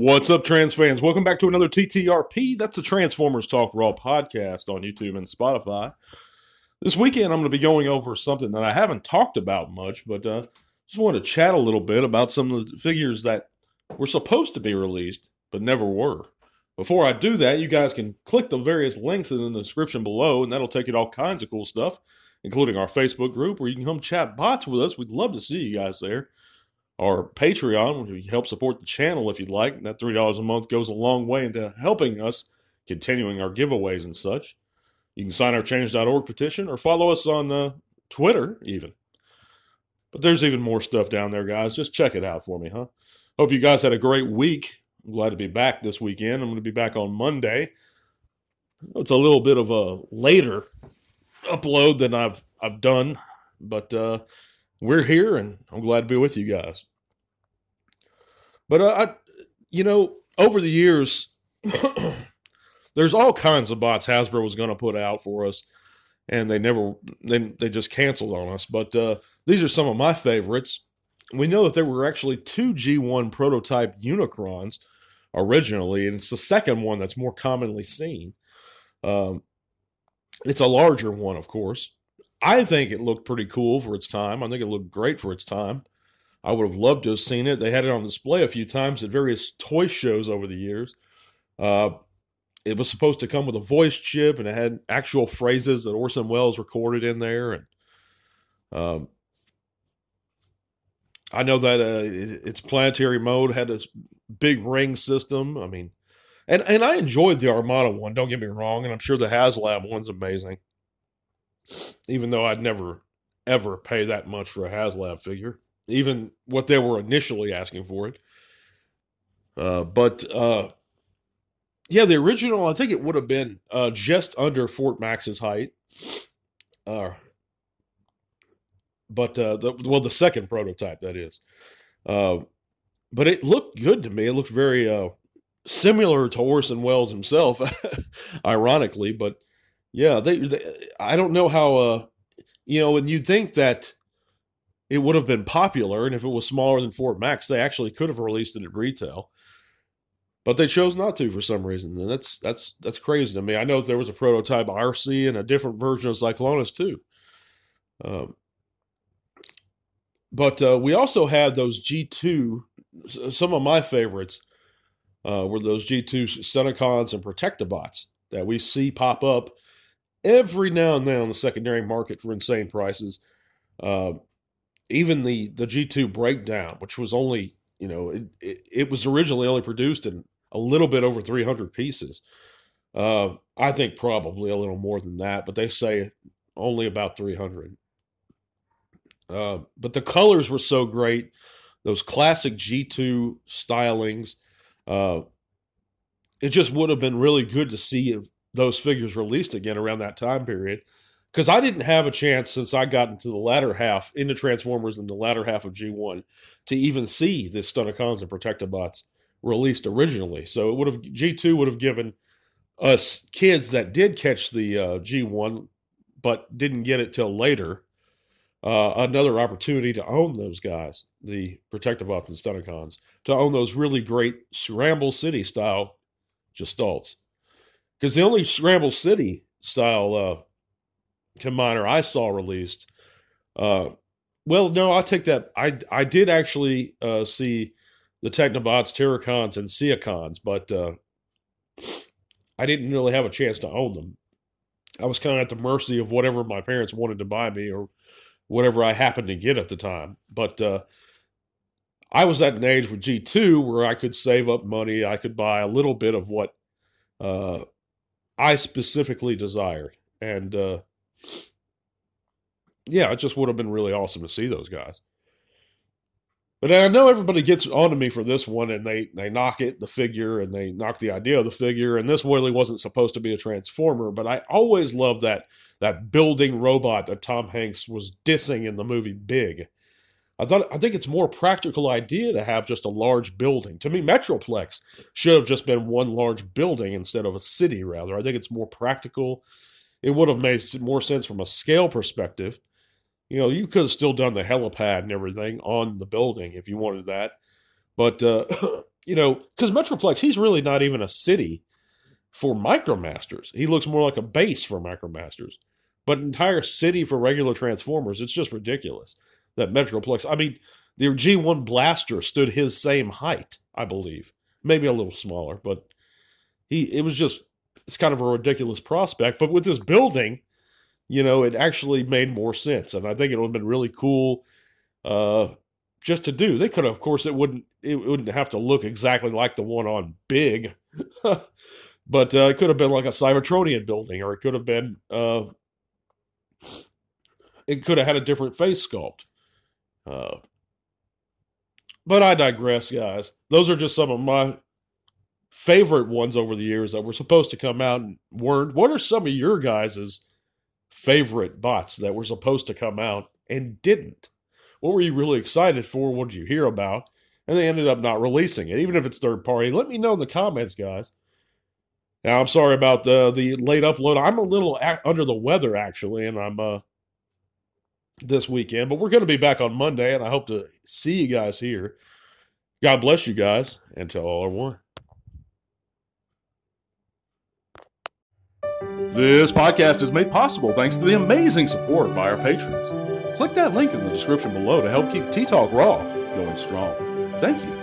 What's up, trans fans? Welcome back to another TTRP. That's the Transformers Talk Raw podcast on YouTube and Spotify. This weekend, I'm going to be going over something that I haven't talked about much, but uh, just want to chat a little bit about some of the figures that were supposed to be released but never were. Before I do that, you guys can click the various links in the description below, and that'll take you to all kinds of cool stuff, including our Facebook group where you can come chat bots with us. We'd love to see you guys there our Patreon, you help support the channel if you'd like. That $3 a month goes a long way into helping us continuing our giveaways and such. You can sign our change.org petition or follow us on uh, Twitter, even. But there's even more stuff down there, guys. Just check it out for me, huh? Hope you guys had a great week. I'm glad to be back this weekend. I'm going to be back on Monday. It's a little bit of a later upload than I've I've done, but uh, we're here, and I'm glad to be with you guys. But uh, I, you know, over the years, there's all kinds of bots Hasbro was going to put out for us, and they never, they they just canceled on us. But uh, these are some of my favorites. We know that there were actually two G1 prototype Unicrons originally, and it's the second one that's more commonly seen. Um, it's a larger one, of course. I think it looked pretty cool for its time. I think it looked great for its time. I would have loved to have seen it. They had it on display a few times at various toy shows over the years. Uh, it was supposed to come with a voice chip, and it had actual phrases that Orson Welles recorded in there. And um, I know that uh, its planetary mode had this big ring system. I mean, and and I enjoyed the Armada one. Don't get me wrong, and I'm sure the HasLab one's amazing even though I'd never ever pay that much for a HasLab figure, even what they were initially asking for it. Uh, but uh, yeah, the original, I think it would have been uh, just under Fort Max's height. Uh, but uh, the, well, the second prototype that is. Uh, but it looked good to me. It looked very similar to Orson Welles himself, ironically. But yeah, they, they I don't know how uh you know, and you'd think that it would have been popular, and if it was smaller than Fort Max, they actually could have released it at retail. But they chose not to for some reason, and that's that's that's crazy to me. I know there was a prototype Arcee and a different version of Cyclonus too. Um, but uh, we also had those G2. Some of my favorites uh, were those G2 Stunticons and Protectobots that we see pop up every now and then on the secondary market for insane prices. Uh, even the the G2 breakdown, which was only you know it, it, it, was originally only produced in a little bit over 300 pieces. Uh, I think probably a little more than that, but they say only about 300. Uh, but the colors were so great, those classic G2 stylings. Uh, it just would have been really good to see those figures released again around that time period. Because I didn't have a chance since I got into the latter half, into Transformers in the latter half of G1, to even see the Stunticons and Protectobots released originally. So it would have G2 would have given us kids that did catch the uh, G1 but didn't get it till later uh, another opportunity to own those guys, the Protectobots and Stunticons, to own those really great Scramble City style gestalts because the only Scramble City style uh, combiner I saw released, uh, well, no, I'll take that. I I did actually uh, see the Technobots, Terrorcons, and Seacons, but uh, I didn't really have a chance to own them. I was kind of at the mercy of whatever my parents wanted to buy me or whatever I happened to get at the time. But uh, I was at an age with G2 where I could save up money. I could buy a little bit of what uh, I specifically desired. And uh, yeah, it just would have been really awesome to see those guys. But I know everybody gets onto me for this one and they, they knock it, the figure, and they knock the idea of the figure. And this really wasn't supposed to be a transformer, but I always loved that that building robot that Tom Hanks was dissing in the movie Big. I thought I think it's more practical idea to have just a large building. To me, Metroplex should have just been one large building instead of a city. Rather, I think it's more practical. It would have made more sense from a scale perspective. You know, you could have still done the helipad and everything on the building if you wanted that, but uh, you know, because Metroplex, he's really not even a city for Micromasters. He looks more like a base for Micromasters. But entire city for regular Transformers, it's just ridiculous that Metroplex. I mean, the G1 Blaster stood his same height, I believe. Maybe a little smaller, but he it was just it's kind of a ridiculous prospect. But with this building, you know, it actually made more sense. And I think it would have been really cool uh, just to do. They could have, of course, it wouldn't it wouldn't have to look exactly like the one on Big, but uh, it could have been like a Cybertronian building, or it could have been uh, it could have had a different face sculpt. Uh, but I digress, guys. Those are just some of my favorite ones over the years that were supposed to come out and weren't. What are some of your guys' favorite bots that were supposed to come out and didn't? What were you really excited for? What did you hear about? And they ended up not releasing it, even if it's third party. Let me know in the comments, guys. Now, I'm sorry about the the late upload. I'm a little a- under the weather actually, and I'm uh this weekend, but we're going to be back on Monday, and I hope to see you guys here. God bless you guys, and tell all are one. This podcast is made possible thanks to the amazing support by our patrons. Click that link in the description below to help keep T-Talk Raw going strong. Thank you.